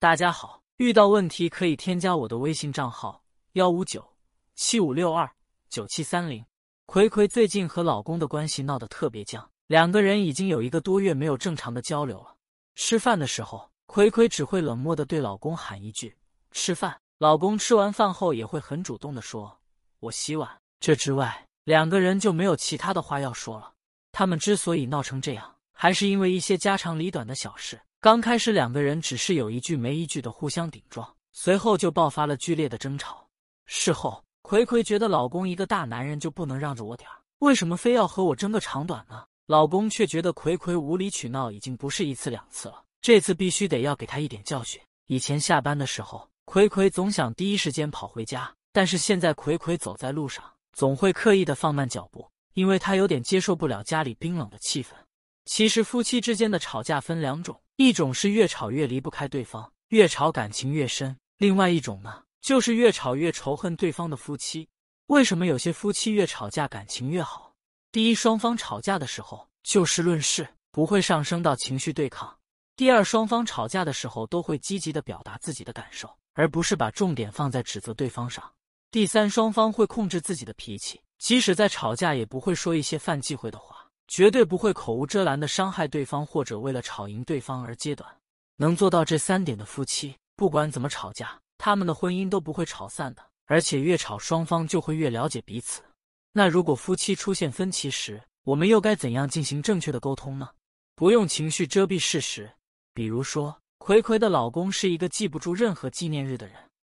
大家好，遇到问题可以添加我的微信账号幺五九七五六二九七三零。葵葵最近和老公的关系闹得特别僵，两个人已经有一个多月没有正常的交流了。吃饭的时候，葵葵只会冷漠的对老公喊一句“吃饭”，老公吃完饭后也会很主动的说“我洗碗”。这之外，两个人就没有其他的话要说了。他们之所以闹成这样，还是因为一些家长里短的小事。刚开始两个人只是有一句没一句的互相顶撞，随后就爆发了剧烈的争吵。事后，葵葵觉得老公一个大男人就不能让着我点儿，为什么非要和我争个长短呢？老公却觉得葵葵无理取闹已经不是一次两次了，这次必须得要给他一点教训。以前下班的时候，葵葵总想第一时间跑回家，但是现在葵葵走在路上总会刻意的放慢脚步。因为他有点接受不了家里冰冷的气氛。其实夫妻之间的吵架分两种，一种是越吵越离不开对方，越吵感情越深；另外一种呢，就是越吵越仇恨对方的夫妻。为什么有些夫妻越吵架感情越好？第一，双方吵架的时候就事论事，不会上升到情绪对抗；第二，双方吵架的时候都会积极的表达自己的感受，而不是把重点放在指责对方上；第三，双方会控制自己的脾气。即使在吵架，也不会说一些犯忌讳的话，绝对不会口无遮拦的伤害对方，或者为了吵赢对方而揭短。能做到这三点的夫妻，不管怎么吵架，他们的婚姻都不会吵散的。而且越吵，双方就会越了解彼此。那如果夫妻出现分歧时，我们又该怎样进行正确的沟通呢？不用情绪遮蔽事实。比如说，葵葵的老公是一个记不住任何纪念日的人。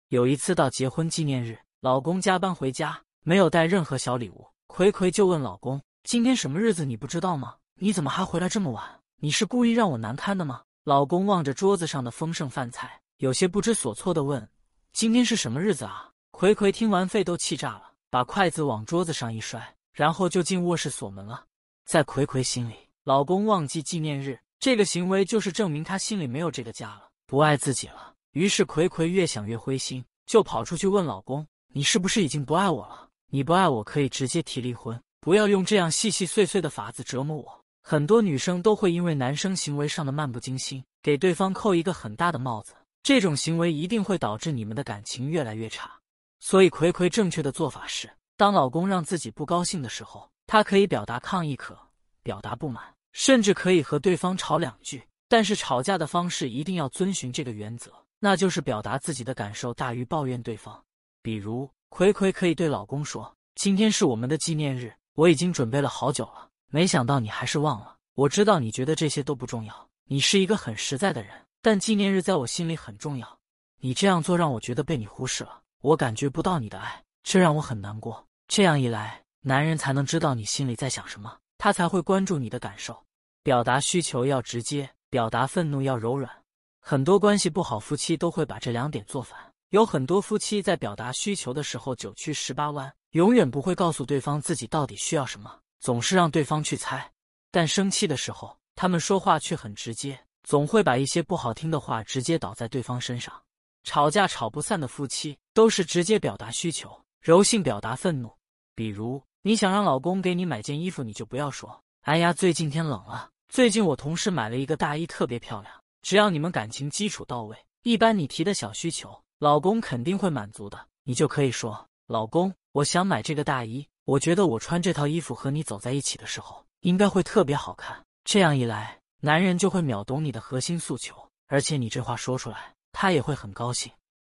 有一次到结婚纪念日，老公加班回家。没有带任何小礼物，葵葵就问老公：“今天什么日子？你不知道吗？你怎么还回来这么晚？你是故意让我难堪的吗？”老公望着桌子上的丰盛饭菜，有些不知所措的问：“今天是什么日子啊？”葵葵听完肺都气炸了，把筷子往桌子上一摔，然后就进卧室锁门了。在葵葵心里，老公忘记纪念日这个行为，就是证明他心里没有这个家了，不爱自己了。于是葵葵越想越灰心，就跑出去问老公：“你是不是已经不爱我了？”你不爱我，可以直接提离婚，不要用这样细细碎碎的法子折磨我。很多女生都会因为男生行为上的漫不经心，给对方扣一个很大的帽子。这种行为一定会导致你们的感情越来越差。所以，葵葵正确的做法是：当老公让自己不高兴的时候，她可以表达抗议，可表达不满，甚至可以和对方吵两句。但是，吵架的方式一定要遵循这个原则，那就是表达自己的感受大于抱怨对方。比如。葵葵可以对老公说：“今天是我们的纪念日，我已经准备了好久了，没想到你还是忘了。我知道你觉得这些都不重要，你是一个很实在的人，但纪念日在我心里很重要。你这样做让我觉得被你忽视了，我感觉不到你的爱，这让我很难过。这样一来，男人才能知道你心里在想什么，他才会关注你的感受。表达需求要直接，表达愤怒要柔软。很多关系不好夫妻都会把这两点做反。”有很多夫妻在表达需求的时候九曲十八弯，永远不会告诉对方自己到底需要什么，总是让对方去猜。但生气的时候，他们说话却很直接，总会把一些不好听的话直接倒在对方身上。吵架吵不散的夫妻都是直接表达需求，柔性表达愤怒。比如，你想让老公给你买件衣服，你就不要说：“哎呀，最近天冷了，最近我同事买了一个大衣，特别漂亮。”只要你们感情基础到位，一般你提的小需求。老公肯定会满足的，你就可以说：“老公，我想买这个大衣，我觉得我穿这套衣服和你走在一起的时候，应该会特别好看。”这样一来，男人就会秒懂你的核心诉求，而且你这话说出来，他也会很高兴。